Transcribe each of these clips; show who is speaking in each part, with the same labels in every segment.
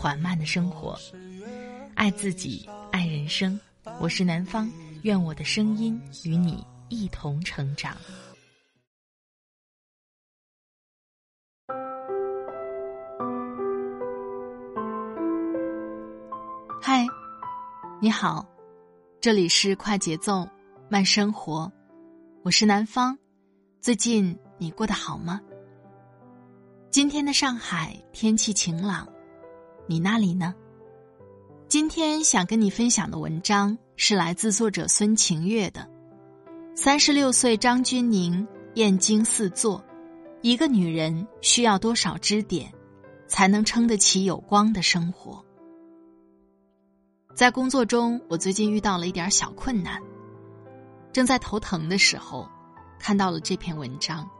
Speaker 1: 缓慢的生活，爱自己，爱人生。我是南方，愿我的声音与你一同成长。嗨，你好，这里是快节奏慢生活，我是南方。最近你过得好吗？今天的上海天气晴朗。你那里呢？今天想跟你分享的文章是来自作者孙晴月的。三十六岁张钧宁燕京四座，一个女人需要多少支点，才能撑得起有光的生活？在工作中，我最近遇到了一点小困难，正在头疼的时候，看到了这篇文章。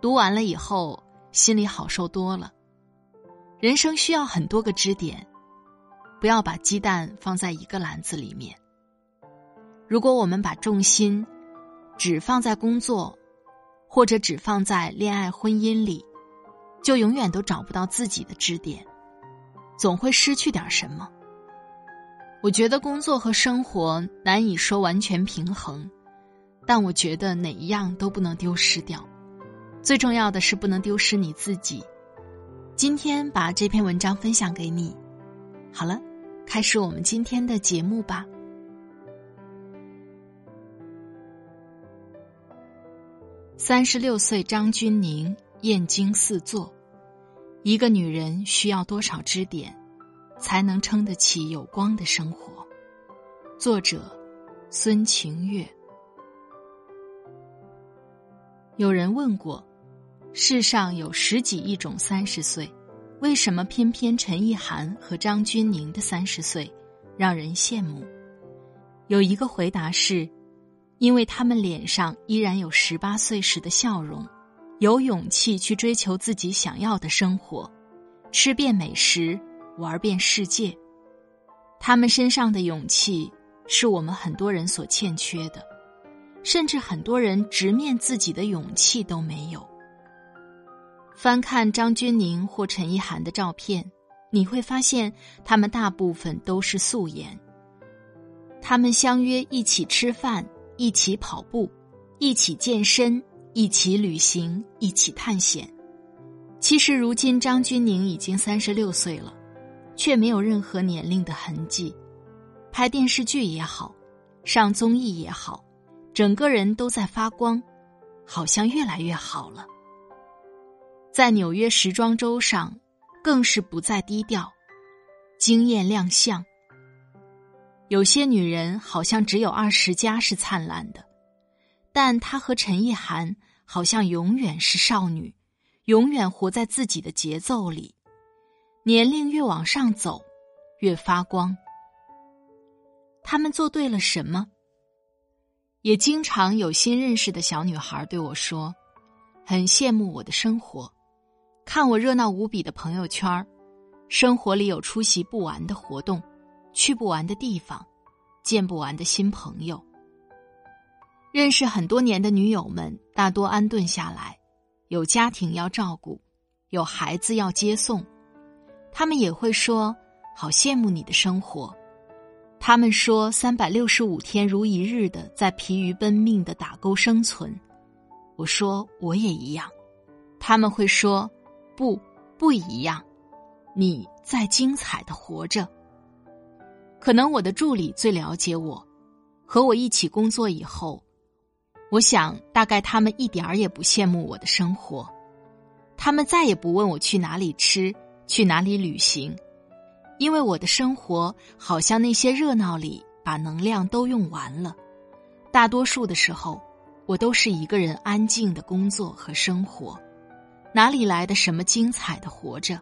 Speaker 1: 读完了以后，心里好受多了。人生需要很多个支点，不要把鸡蛋放在一个篮子里面。如果我们把重心只放在工作，或者只放在恋爱婚姻里，就永远都找不到自己的支点，总会失去点什么。我觉得工作和生活难以说完全平衡，但我觉得哪一样都不能丢失掉。最重要的是不能丢失你自己。今天把这篇文章分享给你。好了，开始我们今天的节目吧。三十六岁张钧甯燕京四座，一个女人需要多少支点，才能撑得起有光的生活？作者：孙晴月。有人问过。世上有十几亿种三十岁，为什么偏偏陈意涵和张钧甯的三十岁让人羡慕？有一个回答是，因为他们脸上依然有十八岁时的笑容，有勇气去追求自己想要的生活，吃遍美食，玩遍世界。他们身上的勇气，是我们很多人所欠缺的，甚至很多人直面自己的勇气都没有。翻看张钧甯或陈意涵的照片，你会发现他们大部分都是素颜。他们相约一起吃饭，一起跑步，一起健身，一起旅行，一起探险。其实，如今张钧甯已经三十六岁了，却没有任何年龄的痕迹。拍电视剧也好，上综艺也好，整个人都在发光，好像越来越好了。在纽约时装周上，更是不再低调，惊艳亮相。有些女人好像只有二十加是灿烂的，但她和陈意涵好像永远是少女，永远活在自己的节奏里。年龄越往上走，越发光。他们做对了什么？也经常有新认识的小女孩对我说：“很羡慕我的生活。”看我热闹无比的朋友圈儿生活里有出席不完的活动，去不完的地方，见不完的新朋友。认识很多年的女友们大多安顿下来，有家庭要照顾，有孩子要接送，他们也会说：“好羡慕你的生活。”他们说：“三百六十五天如一日的在疲于奔命的打勾生存。”我说：“我也一样。”他们会说。不，不一样。你在精彩的活着。可能我的助理最了解我，和我一起工作以后，我想大概他们一点儿也不羡慕我的生活。他们再也不问我去哪里吃，去哪里旅行，因为我的生活好像那些热闹里把能量都用完了。大多数的时候，我都是一个人安静的工作和生活。哪里来的什么精彩的活着？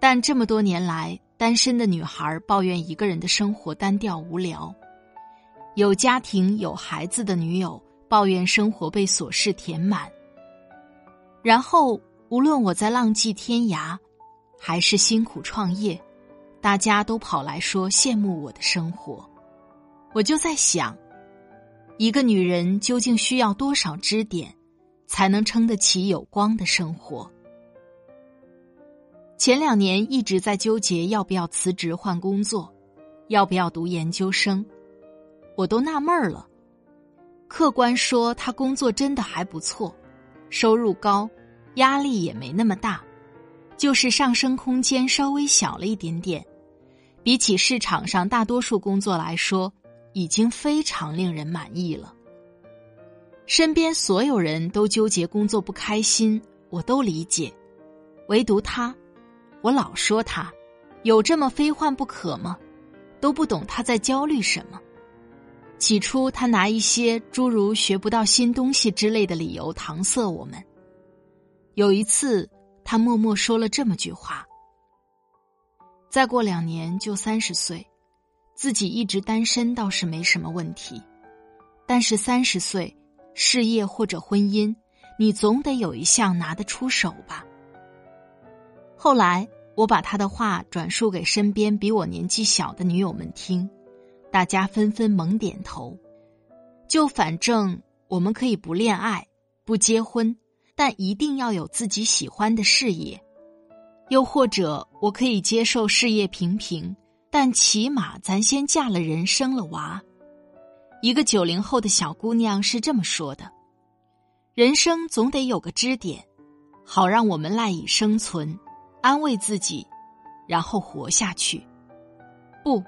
Speaker 1: 但这么多年来，单身的女孩抱怨一个人的生活单调无聊；有家庭有孩子的女友抱怨生活被琐事填满。然后，无论我在浪迹天涯，还是辛苦创业，大家都跑来说羡慕我的生活。我就在想，一个女人究竟需要多少支点，才能撑得起有光的生活？前两年一直在纠结要不要辞职换工作，要不要读研究生，我都纳闷了。客观说，他工作真的还不错，收入高，压力也没那么大，就是上升空间稍微小了一点点。比起市场上大多数工作来说，已经非常令人满意了。身边所有人都纠结工作不开心，我都理解，唯独他。我老说他，有这么非换不可吗？都不懂他在焦虑什么。起初他拿一些诸如学不到新东西之类的理由搪塞我们。有一次，他默默说了这么句话：“再过两年就三十岁，自己一直单身倒是没什么问题，但是三十岁，事业或者婚姻，你总得有一项拿得出手吧。”后来，我把他的话转述给身边比我年纪小的女友们听，大家纷纷猛点头。就反正我们可以不恋爱、不结婚，但一定要有自己喜欢的事业；又或者，我可以接受事业平平，但起码咱先嫁了人、生了娃。一个九零后的小姑娘是这么说的：“人生总得有个支点，好让我们赖以生存。”安慰自己，然后活下去。不，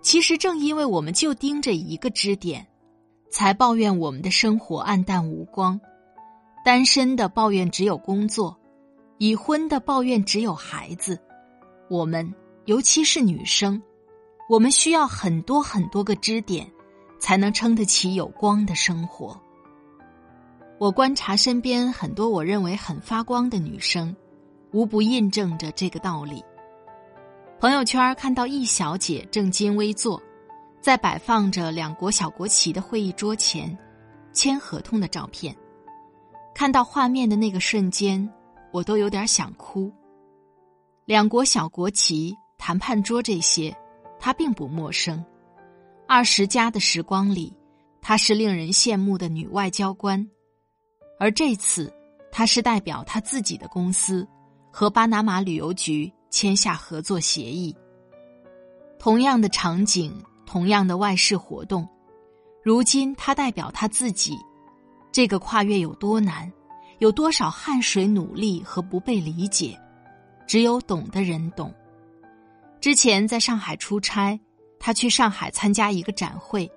Speaker 1: 其实正因为我们就盯着一个支点，才抱怨我们的生活暗淡无光。单身的抱怨只有工作，已婚的抱怨只有孩子。我们，尤其是女生，我们需要很多很多个支点，才能撑得起有光的生活。我观察身边很多我认为很发光的女生。无不印证着这个道理。朋友圈看到易小姐正襟危坐，在摆放着两国小国旗的会议桌前签合同的照片。看到画面的那个瞬间，我都有点想哭。两国小国旗、谈判桌这些，她并不陌生。二十加的时光里，她是令人羡慕的女外交官，而这次，她是代表她自己的公司。和巴拿马旅游局签下合作协议。同样的场景，同样的外事活动，如今她代表她自己，这个跨越有多难，有多少汗水、努力和不被理解，只有懂的人懂。之前在上海出差，他去上海参加一个展会，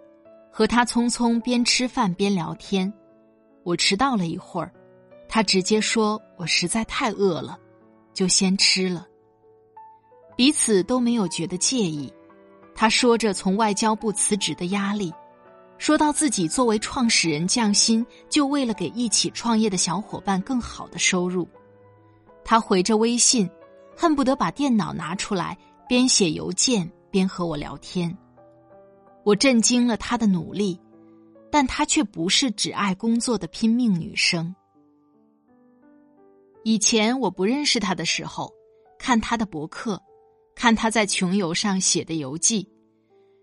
Speaker 1: 和他匆匆边吃饭边聊天，我迟到了一会儿，他直接说我实在太饿了。就先吃了，彼此都没有觉得介意。他说着从外交部辞职的压力，说到自己作为创始人降薪，就为了给一起创业的小伙伴更好的收入。他回着微信，恨不得把电脑拿出来，边写邮件边和我聊天。我震惊了他的努力，但他却不是只爱工作的拼命女生。以前我不认识他的时候，看他的博客，看他在穷游上写的游记，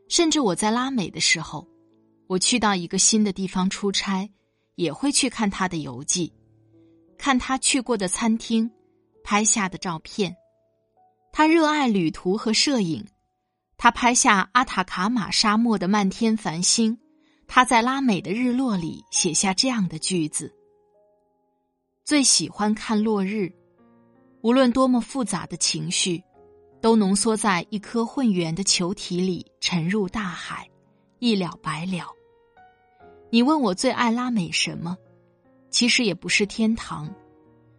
Speaker 1: 甚至我在拉美的时候，我去到一个新的地方出差，也会去看他的游记，看他去过的餐厅，拍下的照片。他热爱旅途和摄影，他拍下阿塔卡马沙漠的漫天繁星，他在拉美的日落里写下这样的句子。最喜欢看落日，无论多么复杂的情绪，都浓缩在一颗混圆的球体里，沉入大海，一了百了。你问我最爱拉美什么？其实也不是天堂，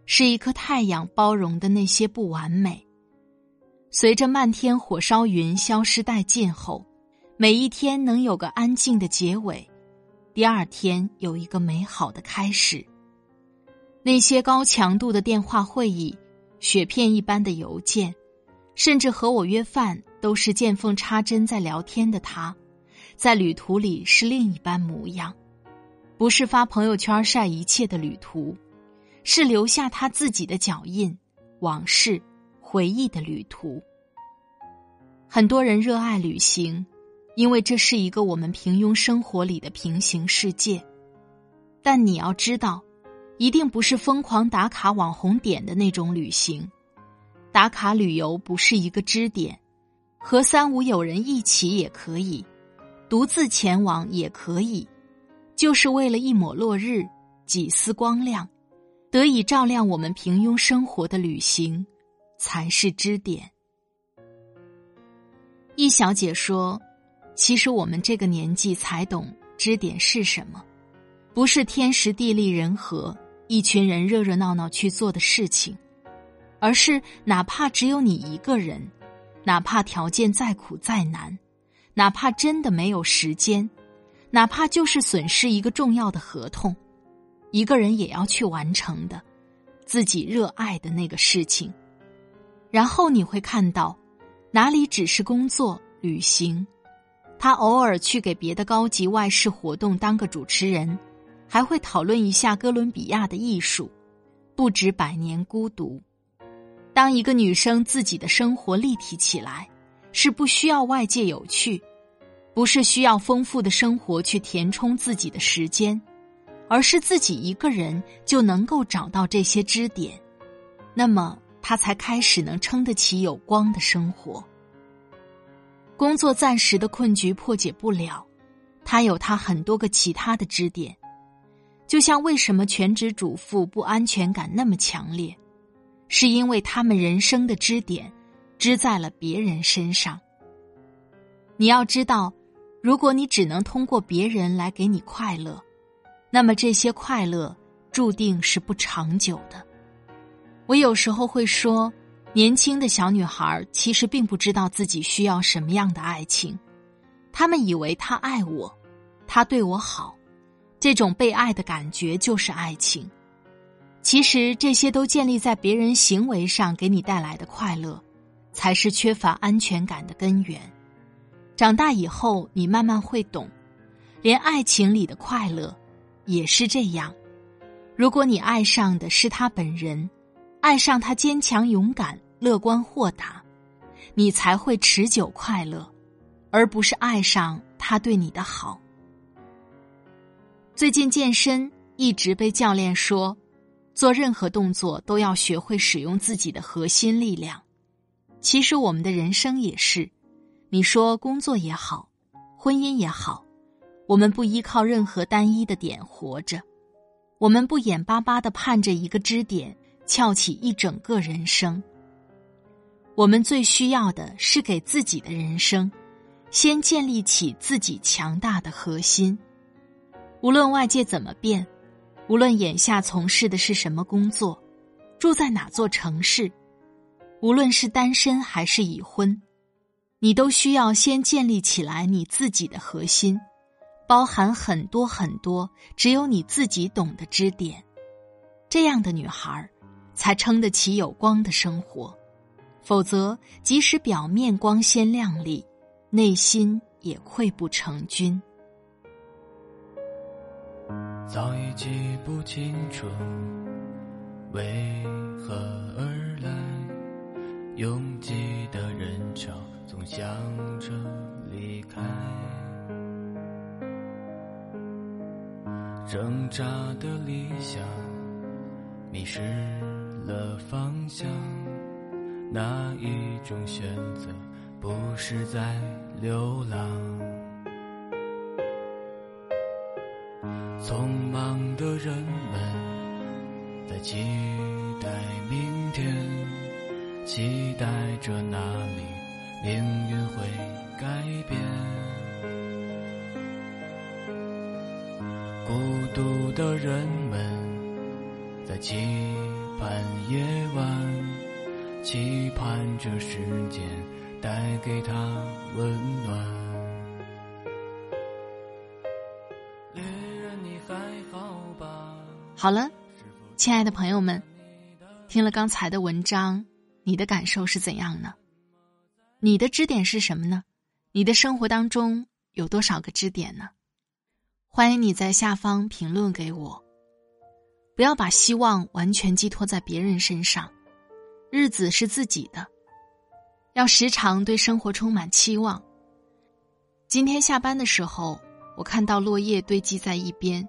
Speaker 1: 是一颗太阳包容的那些不完美。随着漫天火烧云消失殆尽后，每一天能有个安静的结尾，第二天有一个美好的开始。那些高强度的电话会议，雪片一般的邮件，甚至和我约饭都是见缝插针在聊天的他，在旅途里是另一般模样，不是发朋友圈晒一切的旅途，是留下他自己的脚印、往事、回忆的旅途。很多人热爱旅行，因为这是一个我们平庸生活里的平行世界。但你要知道，一定不是疯狂打卡网红点的那种旅行。打卡旅游不是一个支点，和三五友人一起也可以，独自前往也可以，就是为了一抹落日、几丝光亮，得以照亮我们平庸生活的旅行，才是支点。易小姐说：“其实我们这个年纪才懂支点是什么，不是天时地利人和，一群人热热闹闹去做的事情，而是哪怕只有你一个人，哪怕条件再苦再难，哪怕真的没有时间，哪怕就是损失一个重要的合同，一个人也要去完成的，自己热爱的那个事情，然后你会看到。”哪里只是工作旅行？他偶尔去给别的高级外事活动当个主持人，还会讨论一下哥伦比亚的艺术，不止百年孤独。当一个女生自己的生活立体起来，是不需要外界有趣，不是需要丰富的生活去填充自己的时间，而是自己一个人就能够找到这些支点，那么。他才开始能撑得起有光的生活。工作暂时的困局破解不了，他有他很多个其他的支点。就像为什么全职主妇不安全感那么强烈，是因为他们人生的支点支在了别人身上。你要知道，如果你只能通过别人来给你快乐，那么这些快乐注定是不长久的。我有时候会说，年轻的小女孩其实并不知道自己需要什么样的爱情，她们以为他爱我，他对我好，这种被爱的感觉就是爱情。其实这些都建立在别人行为上给你带来的快乐，才是缺乏安全感的根源。长大以后，你慢慢会懂，连爱情里的快乐也是这样。如果你爱上的是他本人。爱上他坚强、勇敢、乐观、豁达，你才会持久快乐，而不是爱上他对你的好。最近健身一直被教练说，做任何动作都要学会使用自己的核心力量。其实我们的人生也是，你说工作也好，婚姻也好，我们不依靠任何单一的点活着，我们不眼巴巴的盼着一个支点。翘起一整个人生。我们最需要的是给自己的人生，先建立起自己强大的核心。无论外界怎么变，无论眼下从事的是什么工作，住在哪座城市，无论是单身还是已婚，你都需要先建立起来你自己的核心，包含很多很多只有你自己懂的支点。这样的女孩儿。才撑得起有光的生活，否则即使表面光鲜亮丽，内心也溃不成军。
Speaker 2: 早已记不清楚为何而来，拥挤的人潮总想着离开，挣扎的理想迷失。了方向，哪一种选择不是在流浪？匆忙的人们在期待明天，期待着哪里命运会改变。孤独的人们在期。盼夜晚，期盼着时间带给他温暖。
Speaker 1: 好了，亲爱的朋友们，听了刚才的文章，你的感受是怎样呢？你的支点是什么呢？你的生活当中有多少个支点呢？欢迎你在下方评论给我。不要把希望完全寄托在别人身上，日子是自己的，要时常对生活充满期望。今天下班的时候，我看到落叶堆积在一边，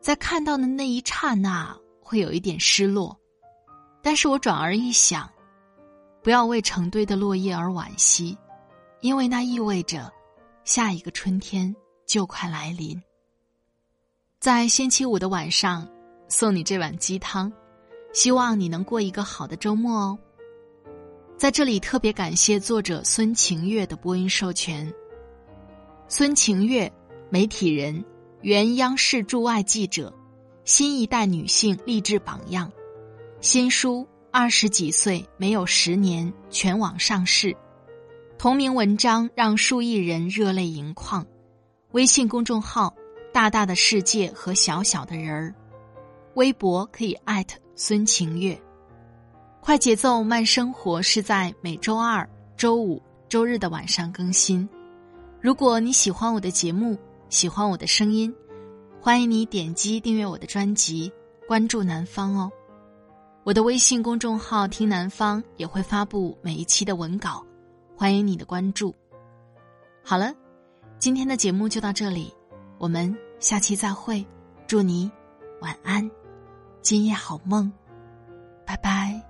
Speaker 1: 在看到的那一刹那，会有一点失落。但是我转而一想，不要为成堆的落叶而惋惜，因为那意味着下一个春天就快来临。在星期五的晚上。送你这碗鸡汤，希望你能过一个好的周末哦。在这里特别感谢作者孙晴月的播音授权。孙晴月，媒体人，原央视驻外记者，新一代女性励志榜样。新书《二十几岁没有十年》全网上市，同名文章让数亿人热泪盈眶。微信公众号：大大的世界和小小的人儿。微博可以艾特孙晴月，快节奏慢生活是在每周二、周五、周日的晚上更新。如果你喜欢我的节目，喜欢我的声音，欢迎你点击订阅我的专辑，关注南方哦。我的微信公众号“听南方”也会发布每一期的文稿，欢迎你的关注。好了，今天的节目就到这里，我们下期再会，祝你晚安。今夜好梦，拜拜。